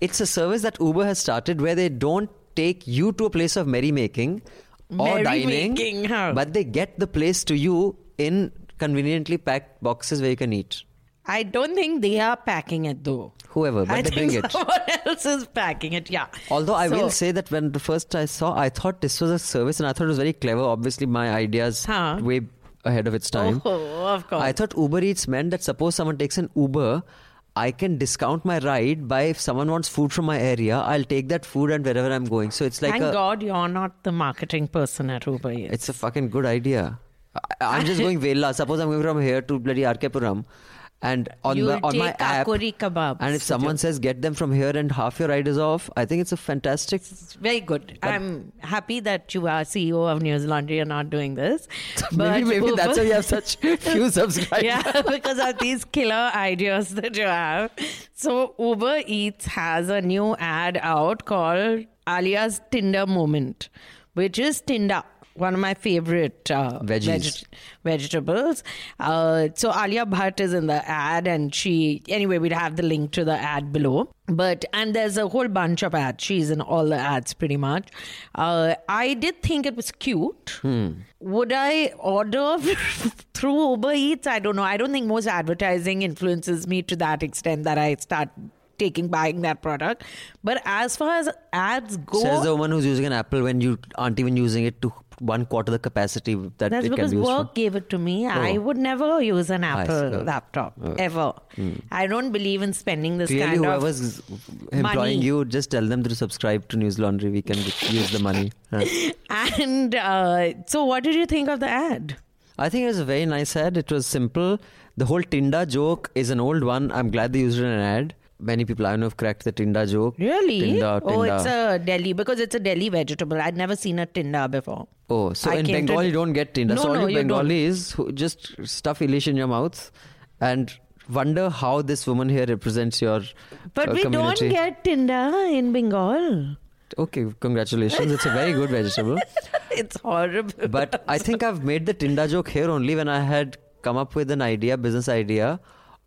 It's a service that Uber has started where they don't take you to a place of merrymaking or dining, huh? but they get the place to you in conveniently packed boxes where you can eat. I don't think they are packing it though. Whoever, but I they bring it. someone else is packing it. Yeah. Although I So- will say that when the first I saw, I thought this was a service and I thought it was very clever. Obviously, my ideas Huh. way ahead of its time. Oh, of course. I thought Uber Eats meant that suppose someone takes an Uber, I can discount my ride by if someone wants food from my area, I'll take that food and wherever I'm going. So it's like Thank a, God you're not the marketing person at Uber Eats. it's a fucking good idea. I, I'm just going Vela. Suppose I'm going from here to bloody RK Puram. And on, You'll the, on my app, kebabs and if someone says get them from here and half your ride is off, I think it's a fantastic It's very good. I'm happy that you are CEO of News Laundry and not doing this. maybe But maybe that's why you have such few subscribers. yeah, because of these killer ideas that you have. So Uber Eats has a new ad out called Alia's Tinda Moment, which is Tinda. One of my favorite uh, vegetables. Uh, so Alia Bhatt is in the ad, and she anyway. We'd have the link to the ad below. But and there's a whole bunch of ads. She's in all the ads pretty much. Uh, I did think it was cute. Would I order through Uber Eats? I don't know. I don't think most advertising influences me to that extent that I start taking buying that product. But as far as ads go, Says the woman who's using an Apple when you aren't even using it to one quarter the capacity that That's it can because be used work for. gave it to me. I Oh. would never use an Apple see. Oh. laptop ever. I don't believe in spending this Clearly, kind whoever's employing money. you, just tell them to subscribe to News Laundry. We can use the money. Huh. And uh, so, what did you think of the ad? I think it was a very nice ad. It was simple. The whole Tinda joke is an old one. I'm glad they used it in an ad. Many people I know have cracked the Tinda joke. Really? Tinda, Oh, it's a Delhi because it's a Delhi vegetable. I'd never seen a tinda before. Oh, so I in came to- Bengal you don't get Tinda. No, so all no, you. Bengalis who just stuff Ilish in your mouth and wonder how this woman here represents your But uh, we community. don't get tinda in Bengal. Okay, congratulations. It's a very good vegetable. It's horrible. But I think I've made the Tinda joke here only when I had come up with an idea, business idea,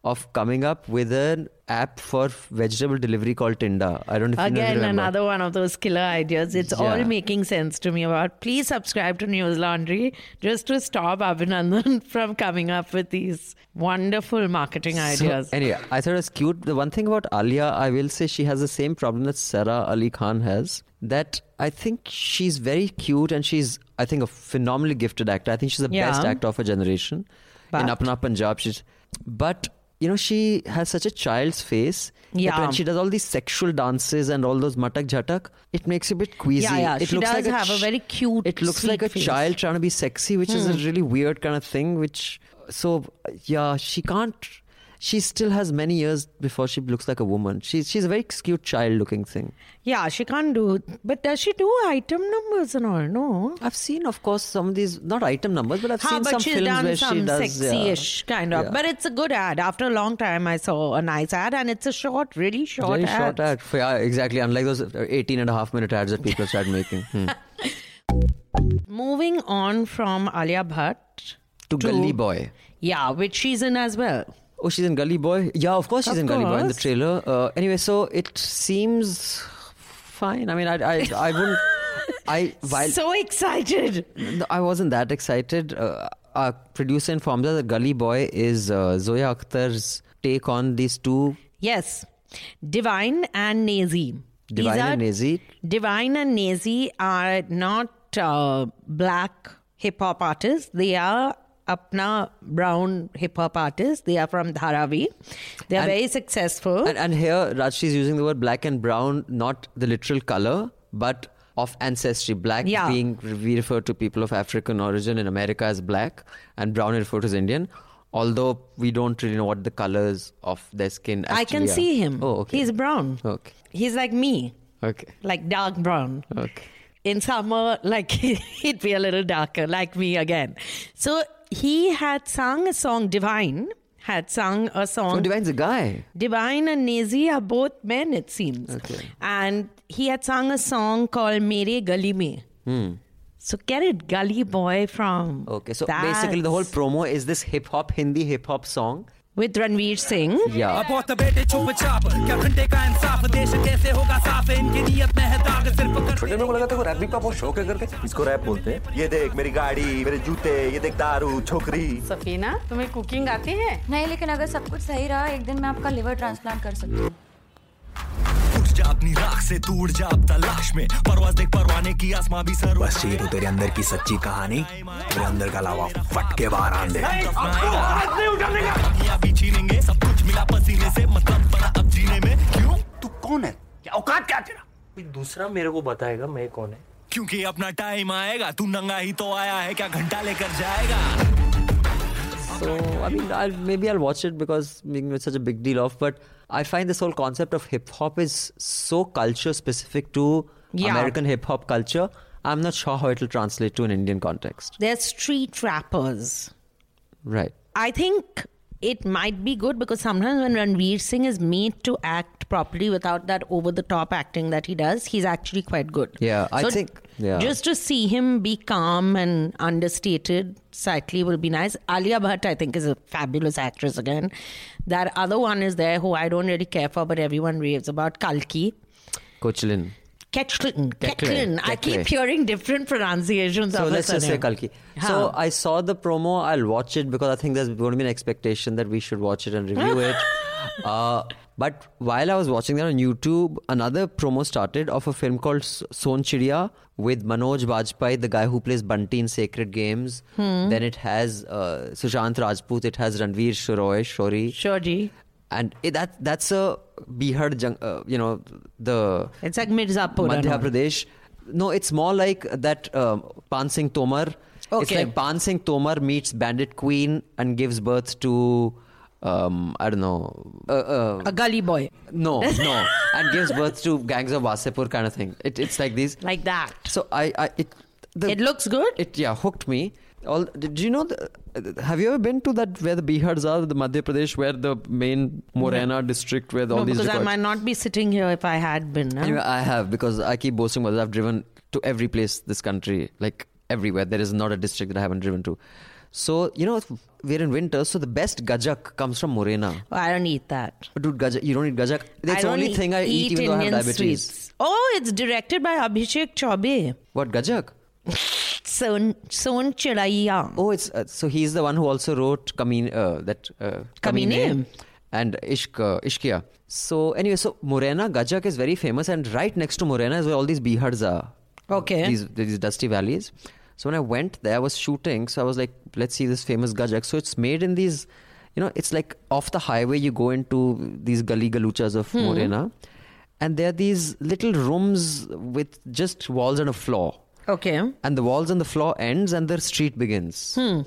of coming up with an app for vegetable delivery called Tinda. I don't know Again, another one of those killer ideas. It's Yeah. all making sense to me about please subscribe to News Laundry just to stop Abhinandan from coming up with these wonderful marketing So, ideas. anyway, I thought it was cute. The one thing about Alia, I will say she has the same problem that Sara Ali Khan has. That I think she's very cute and she's I think, a phenomenally gifted actor. I think she's the Yeah. best actor of her generation. But- In Apna Punjab, she's. But you know, she has such a child's face. Yeah. when she does all these sexual dances and all those matak jhatak, it makes you a bit queasy. Yeah, yeah, It she looks does like have a ch- very cute, It looks like a face. Hmm. child trying to be sexy, which is a really weird kind of thing. Which so yeah, she can't. She still has many years before she looks like a woman. She's she's a very cute child-looking thing. Yeah, she can't do. But does she do item numbers and all? No. I've seen, of course, some of these not item numbers, but I've Huh, seen but some she's films done where some she does sexy-ish yeah. kind of. Yeah. But it's a good ad. After a long time, I saw a nice ad, and it's a short, really short very ad. short ad. Yeah, exactly. Unlike those 18 and a half minute ads that people start making. Hmm. Moving on from Alia Bhatt To Gully Boy. yeah, which she's in as well. Oh, she's in Gully Boy. Yeah, of course she's Of in Gully Boy in the trailer. Uh, anyway, so it seems fine. I mean, I, I, I wouldn't. I while so excited. I wasn't that excited. Uh, our producer informed us that Gully Boy is uh, Zoya Akhtar's take on these two Yes, Divine and Naezy. Divine are- and Naezy. Divine and Naezy are not uh, black hip hop artists. They are apna brown hip hop artists. They are from Dharavi. They are And- very successful. And, and here, Rajshri is using the word black and brown, not the literal color, but of ancestry. Black Yeah. being, we refer to people of African origin in America as black, and brown is referred to as Indian. Although we don't really know what the colors of their skin I can are. see him. Oh, okay. He's brown. Okay. He's like me, Okay. like dark brown. Okay. in summer, like he'd be a little darker, like me again. So he had sung a song, Divine had sung a Oh, song. Divine's a guy. Divine and Naezy are both men, it seems. Okay. And he had sung a song called Mere Gully Mein. Hmm. So get it, Gully Boy from. Okay, so basically the whole promo is this hip hop, Hindi hip hop song. With Ranveer Singh. Yeah. बहुत बेटे चुप चाप क्या घंटे का इंसाफ देश कैसे होगा साफ़ इनकी नियत में है दाग सिर्फ़ कर छोटे मेरे को लगा था वो रैप भी का बहुत शौक है करके। इसको रैप बोलते हैं। ये देख मेरी गाड़ी मेरे जूते ये देख दारू छोकरी। सफीना तुम्हें कुकिंग आती है? नहीं लेकिन अगर सब कुछ सही रहा एक दिन मैं आपका लिवर ट्रांसप्लांट कर सकती हूँ। उठ जा अपनी राख से तू उड़ जा अब तलाश में। परवाज देख परवाने की आसमां भी सर बस चाहिए तो तेरे अंदर की सच्ची कहानी तेरे अंदर का लावा फट के बाहर आन दे। भी छीनेंगे सब कुछ मिला पसीने से मतलब बड़ा अब जीने में। क्यों? तू कौन है? क्या औकात क्या तेरा? कोई दूसरा मेरे को बताएगा मैं कौन है? क्योंकि अपना टाइम आएगा तू नंगा ही तो आया है क्या घंटा लेकर जाएगा? So I mean, I'll, maybe I'll watch it because it's such a big deal of. But I find this whole concept of hip hop is so culture specific to Yeah. American hip hop culture. I'm not sure how it will translate to an Indian context. They're street rappers. Right. I think it might be good because sometimes when Ranveer Singh is made to act properly without that over the top acting that he does, he's actually quite good. Yeah, I think- yeah. Just to see him be calm and understated slightly will be nice. Alia Bhatt, I think, is a fabulous actress again. That other one is there who I don't really care for, but everyone raves about Kalki. Cochlin. Ketchlin. Ketchlin. I keep hearing different pronunciations So of let's just say. Kalki. So I saw the promo. I'll watch it because I think there's going to be an expectation that we should watch it and review it. Uh, but while I was watching that on YouTube, another promo started of a film called S- Son Chidiya with Manoj Bajpayee, the guy who plays Bunty in Sacred Games. Hmm. Then it has uh, Sushant Rajput. It has Ranvir Shorey, Shori. Ji. And it, that that's a Bihar, jung- uh, you know, the It's like Mirzapur. Madhya. Pradesh. No, it's more like that um, Pan Singh Tomar. It's like Pan Singh Tomar meets Bandit Queen and gives birth to, um, I don't know, uh, uh, A gully boy. no, no, and gives birth to gangs of Wasseypur kind of thing. It, it's like these. Like that. So I, I it, the, It looks good. It yeah hooked me. All did you know? The, have you ever been to that where the Bihars are, the Madhya Pradesh, where the main Morena district, where all no, these because I might not be sitting here if I had been. huh? Anyway, I have because I keep boasting about it. I've driven to every place this country, like everywhere. There is not a district that I haven't driven to. So you know, we're in winter, so the best gajak comes from Morena. Oh, I don't eat that. Dude, gajak, you don't eat gajak. That's the only thing I eat, even though I have Indian diabetes. sweets. Oh, it's directed by Abhishek Chaubey. What gajak? Son Son Chiraiya. Oh, it's uh, so he's the one who also wrote Kameen, uh, that uh, Kamine. and Ishq, uh, Ishqiya. So anyway, so Morena Gajak is very famous, and right next to Morena is where all these Bihars are. Okay. These these dusty valleys. So when I went there, I was shooting. So I was like, let's see this famous gajak. So it's made in these, you know, it's like off the highway. You go into these gully galuchas of Morena, and there are these little rooms with just walls and a floor. Okay. And the walls and the floor ends, and the street begins. Hmm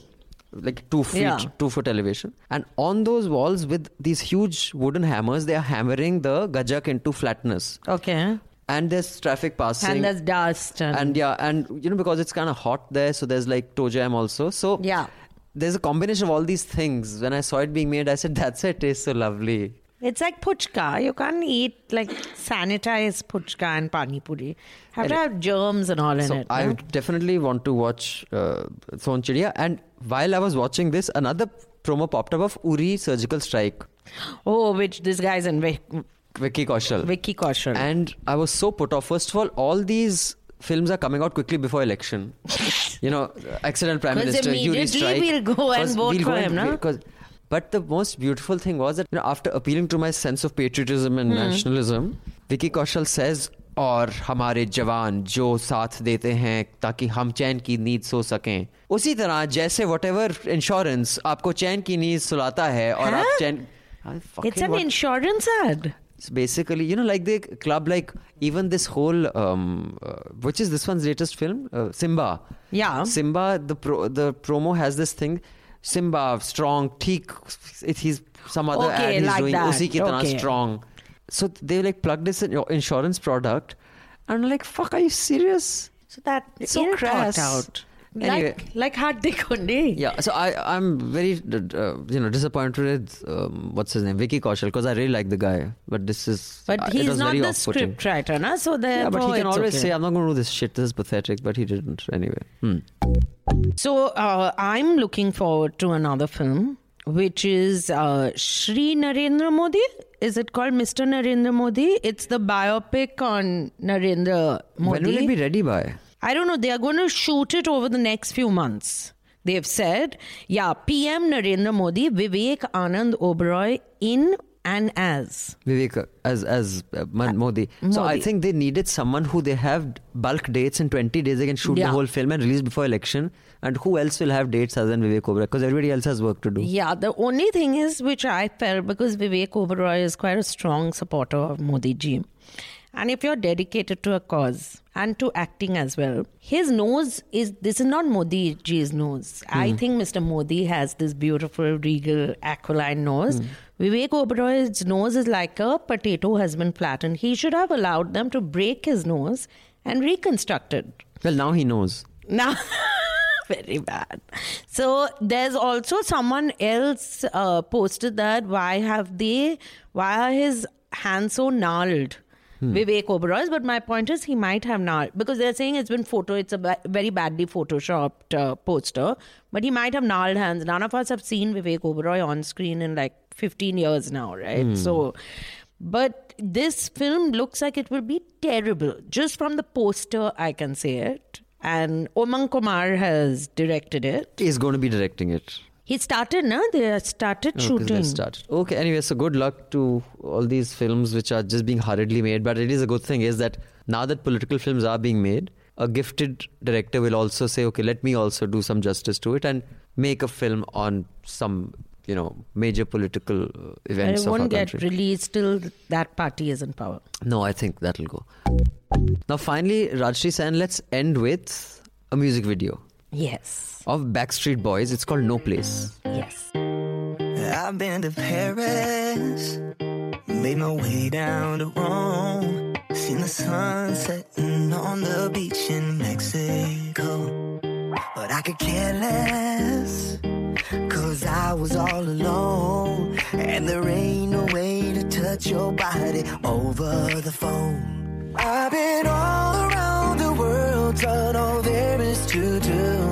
Like two feet, Yeah. two foot elevation. And on those walls, with these huge wooden hammers, they are hammering the gajak into flatness. Okay. And there's traffic passing. And there's dust. And, And yeah, and you know, because it's kind of hot there, so there's like toe jam also. So Yeah. there's a combination of all these things. When I saw it being made, I said, that's it, tastes so lovely. it's like puchka. You can't eat like sanitized puchka and pani puri. Have to have germs and all in so it. I no? definitely want to watch uh, Son Chidiya. And while I was watching this, another promo popped up of Uri Surgical Strike, Oh, which this guy's in Vicky Kaushal. Vicky Kaushal. And I was so put off. First of all, all these films are coming out quickly before election. you know, accident prime minister, Uri immediately strike. we'll go and vote we'll for him, and- no? Because, but the most beautiful thing was that you know, after appealing to my sense of patriotism and Hmm. nationalism, Vicky Kaushal says, और हमारे जवान जो साथ देते हैं ताकि हम चैन की नींद सो सकें उसी तरह जैसे वट एवर इंश्योरेंस आपको चैन की नींद सुलाता है और आप Huh? Chain it's an what- insurance ad. It's basically, you know, like the club, like even this whole, um, uh, which is this one's latest film, uh, Simba. Yeah. Simba, the pro, the promo has this thing, Simba strong, teak. He's some other Okay, ad he's like doing. that. Usi Okay. strong. So they like plugged this in your insurance product, and I'm like, fuck, are you serious? So that so crass. out. Anyway. Like, like Hardik Kundi. Yeah, so I I'm very uh, you know disappointed with um, what's his name Vicky Kaushal because I really like the guy, but this is uh, But it he's was not very the script writer, na? so Yeah, but he can always okay. say, I'm not going to do this shit. This is pathetic. But he didn't anyway. Hmm. So uh, I'm looking forward to another film, which is uh, Shri Narendra Modi. Is it called Mr. Narendra Modi? It's the biopic on Narendra Modi. When will it be ready by? I don't know. They are going to shoot it over the next few months. They've said, yeah, PM Narendra Modi, Vivek Anand Oberoi in and as. Vivek as as uh, Man- Modi. So I think they needed someone who they have bulk dates in 20 days. They can shoot Yeah. the whole film and release before election. And who else will have dates other than Vivek Oberoi? Because everybody else has work to do. Yeah, the only thing is, which I felt, because Vivek Oberoi is quite a strong supporter of Modi ji. And if you're dedicated to a cause and to acting as well, his nose is this is not Modi ji's nose. I think Mr. Modi has this beautiful, regal, aquiline nose. Vivek Oberoi's nose is like a potato has been flattened. He should have allowed them to break his nose and reconstruct it. Well, now he knows. Now, very bad. So there's also someone else uh, posted that why have they, why are his hands so gnarled? Vivek Oberoi's, but my point is he might have gnarled because they're saying it's been photo, it's a ba- very badly photoshopped uh, poster, but he might have gnarled hands. None of us have seen Vivek Oberoi on screen in like 15 years now, right? So, but this film looks like it will be terrible. Just from the poster, I can say it. And Omung Kumar has directed it. He's going to be directing it. He started, no? They started Okay, shooting. let's start. Okay, anyway, so good luck to all these films which are just being hurriedly made. But it is a good thing is that now that political films are being made, a gifted director will also say, okay, let me also do some justice to it and make a film on some, you know, major political uh, And events it of our won't get country. released till that party is in power. No, I think that'll go. Now, finally, Rajyasree Sen, let's end with a music video Yes. Of Backstreet Boys. It's called No Place. Yes. I've been to Paris, made my way down to Rome, seen the sun setting on the beach in Mexico. But I could care less, cause I was all alone, and there ain't no way to touch your body over the phone. I've been all around the world, done all there is to do.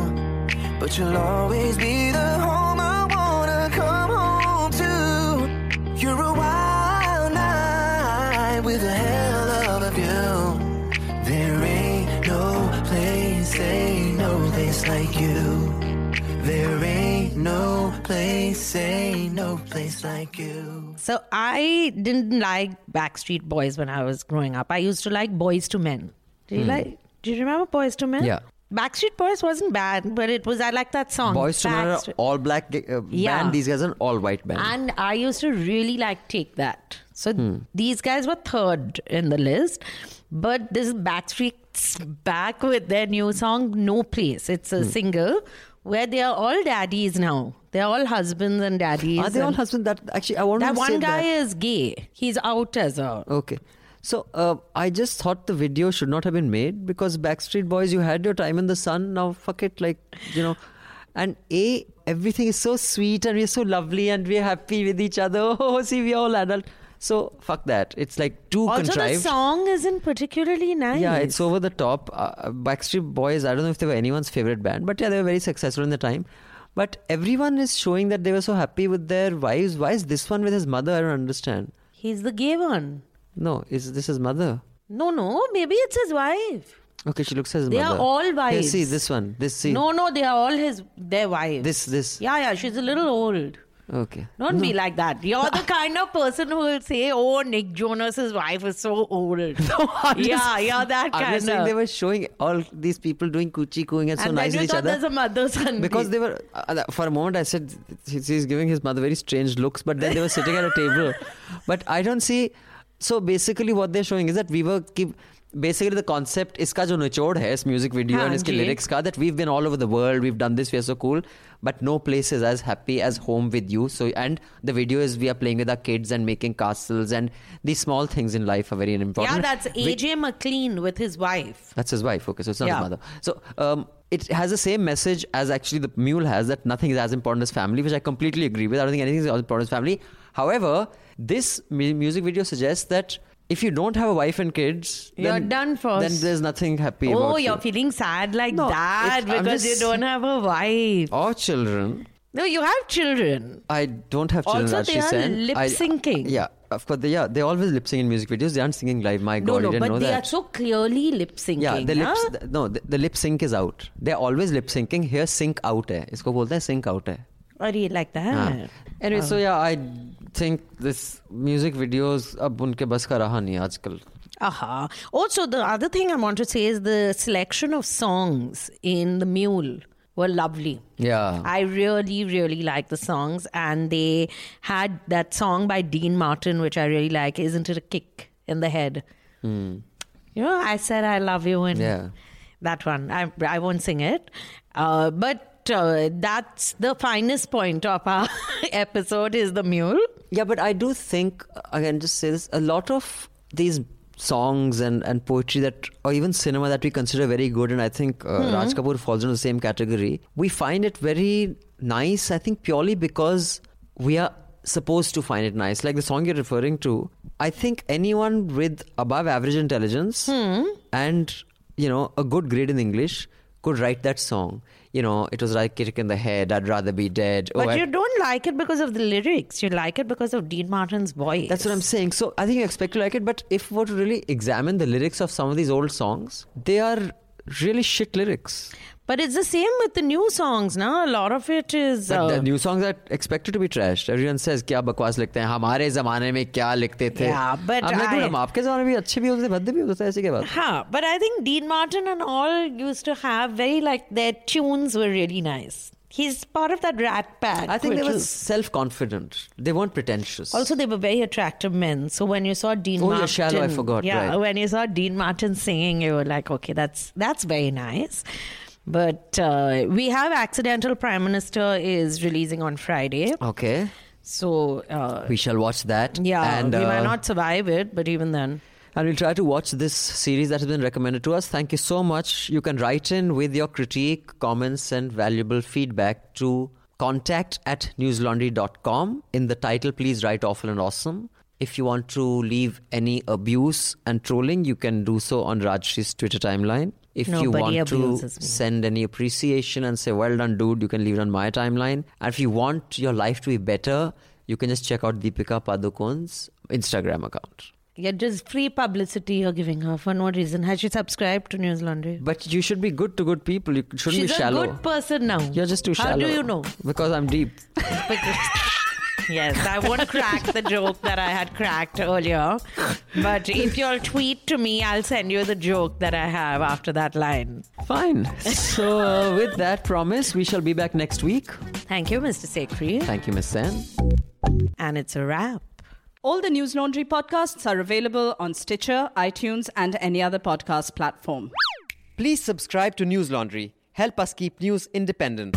But you'll always be the home I wanna come home to. You're a wild night with a hell of a view. There ain't no place, ain't no place like you. There ain't no place, ain't no place like you. So I didn't like Backstreet Boys when I was growing up. I used to like Boyz II Men. Do you hmm. like? Do you remember Boyz II Men? Yeah. Backstreet Boys wasn't bad, but it was I like that song. Boyz II Men are all black uh, Yeah. band. These guys are all white band. And I used to really like Take That. So Hmm. these guys were third in the list. But this Backstreet's back with their new song, No Place. It's Hmm. a single where they are all daddies now. They're all husbands and daddies. are they all and husbands? That actually, I want that to one guy that. is gay. He's out as a. Okay. So uh, I just thought the video should not have been made because Backstreet Boys, you had your time in the sun. Now fuck it, like you know. And a everything is so sweet and we're so lovely and we're happy with each other. Oh, see, we're all adult. So fuck that. It's like too Also, the song isn't particularly nice. Yeah, it's over the top. Uh, Backstreet Boys, I don't know if they were anyone's favorite band, but yeah, they were very successful in the time. But everyone is showing that they were so happy with their wives. Why is this one with his mother? I don't understand. He's the gay one. No, is this his mother? No, no, maybe it's his wife. Okay, she looks as his They mother. They are all Here, wives. see this one. This see. No, no, they are all his their wives. This this. Yeah, yeah, she's a little old. Okay. Don't No. be like that. You're the kind of person who will say, "Oh, Nick Jonas's wife is so old." I'm just- yeah, yeah, that I'm kind just saying of. they were showing all these people doing coochie cooing and so and nice then with you each thought there's other. a mother son. Because they were, uh, for a moment, I said he's giving his mother very strange looks, but then they were sitting at a table. But I don't see So basically, what they're showing is that we were keep. Basically, the concept इसका जो निचोड़ है इस music video हाँ and इसके जी। lyrics का that we've been all over the world, we've done this, we're so cool, but no place is as happy as home with you. So and the video is we are playing with our kids and making castles and these small things in life are very important. yeah, that's Which- AJ McLean with his wife. that's his wife. Okay, so it's not Yeah. his mother. So um, it has the same message as actually the mule has that nothing is as important as family, which I completely agree with. I don't think anything is as important as family. However, this music video suggests that if you don't have a wife and kids, you're then, done for. Then there's nothing happy. Oh, you're you. feeling sad like no, that because just, you don't have a wife or children. No, you have children. I don't have children. Also, they are lip syncing. Yeah, of course. They, yeah, they always lip sync in music videos. They aren't singing live. My God, no, no, but they that. are so clearly lip syncing. Yeah, the huh? lips. No, the, the, lip sync is out. They're always lip syncing. Here, sync out hai. Isko bolte hai, sync out hai. Or you like that? Ah. Anyway, oh. so yeah, I think this music videos ab unke bas ka raha nahi aajkal. Aha. Also, the other thing I want to say is the selection of songs in the Mule were lovely. Yeah. I really, really like the songs. And they had that song by Dean Martin, which I really like, Isn't It a Kick in the Head? Mm. You know, I said I love you and yeah. that one. I, I won't sing it. Uh, but uh, that's the finest point of our episode is the mule. Yeah, but I do think I can just say this: a lot of these songs and, and poetry that, or even cinema that we consider very good, and I think uh, Hmm. Raj Kapoor falls into the same category. We find it very nice. I think purely because we are supposed to find it nice. Like the song you're referring to, I think anyone with above average intelligence Hmm. and you know a good grade in English could write that song. You know, it was like kick in the head. I'd rather be dead. Oh, but oh, I- you don't like it because of the lyrics. You like it because of Dean Martin's voice. That's what I'm saying. So I think you expect to like it, but if we were to really examine the lyrics of some of these old songs, they are really shit lyrics. But it's the same with the new songs now. A lot of it is. But uh, the new songs are expected to be trashed. Everyone says क्या बकवास लिखते हैं हमारे जमाने में क्या लिखते थे Yeah, but I'm like, I- dude, हम आपके जमाने में भी अच्छे भी होते थे भद्दे भी होते थे ऐसी क्या बात Huh, but I think Dean Martin and all used to have very like their tunes were really nice. He's part of that rat pack. I think they which were is- self-confident. They weren't pretentious. Also, they were very attractive men. So when you saw Dean Oh, yeah, Martin, Shallow, I forgot, Yeah, right. when you saw Dean Martin singing, you were like, okay, that's that's very nice. But uh, we have accidental prime minister is releasing on Friday, okay, so uh, we shall watch that. yeah, and, we might uh, not survive it, but even then. And we'll try to watch this series that has been recommended to us. Thank you so much. You can write in with your critique, comments, and valuable feedback to contact at newslaundry.com. In the title, please write awful and awesome. If you want to leave any abuse and trolling, you can do so on Rajyasree's Twitter timeline. If you want to send any appreciation and say, well done, dude, you can leave it on my timeline. And if you want your life to be better, you can just check out Deepika Padukone's Instagram account. Yeah, just free publicity you're giving her for no reason. Has she subscribed to News Laundry? But you should be good to good people. You shouldn't She's be a good person now. You're just too shallow. How do you know? Because I'm deep. Because- Yes, I won't crack the joke that I had cracked earlier. But if you'll tweet to me, I'll send you the joke that I have after that line. Fine. So, uh, with that promise, we shall be back next week. Thank you, Mr. Sekhri. Thank you, Miss Sen. And it's a wrap. All the News Laundry podcasts are available on Stitcher, iTunes, and any other podcast platform. Please subscribe to News Laundry. Help us keep news independent.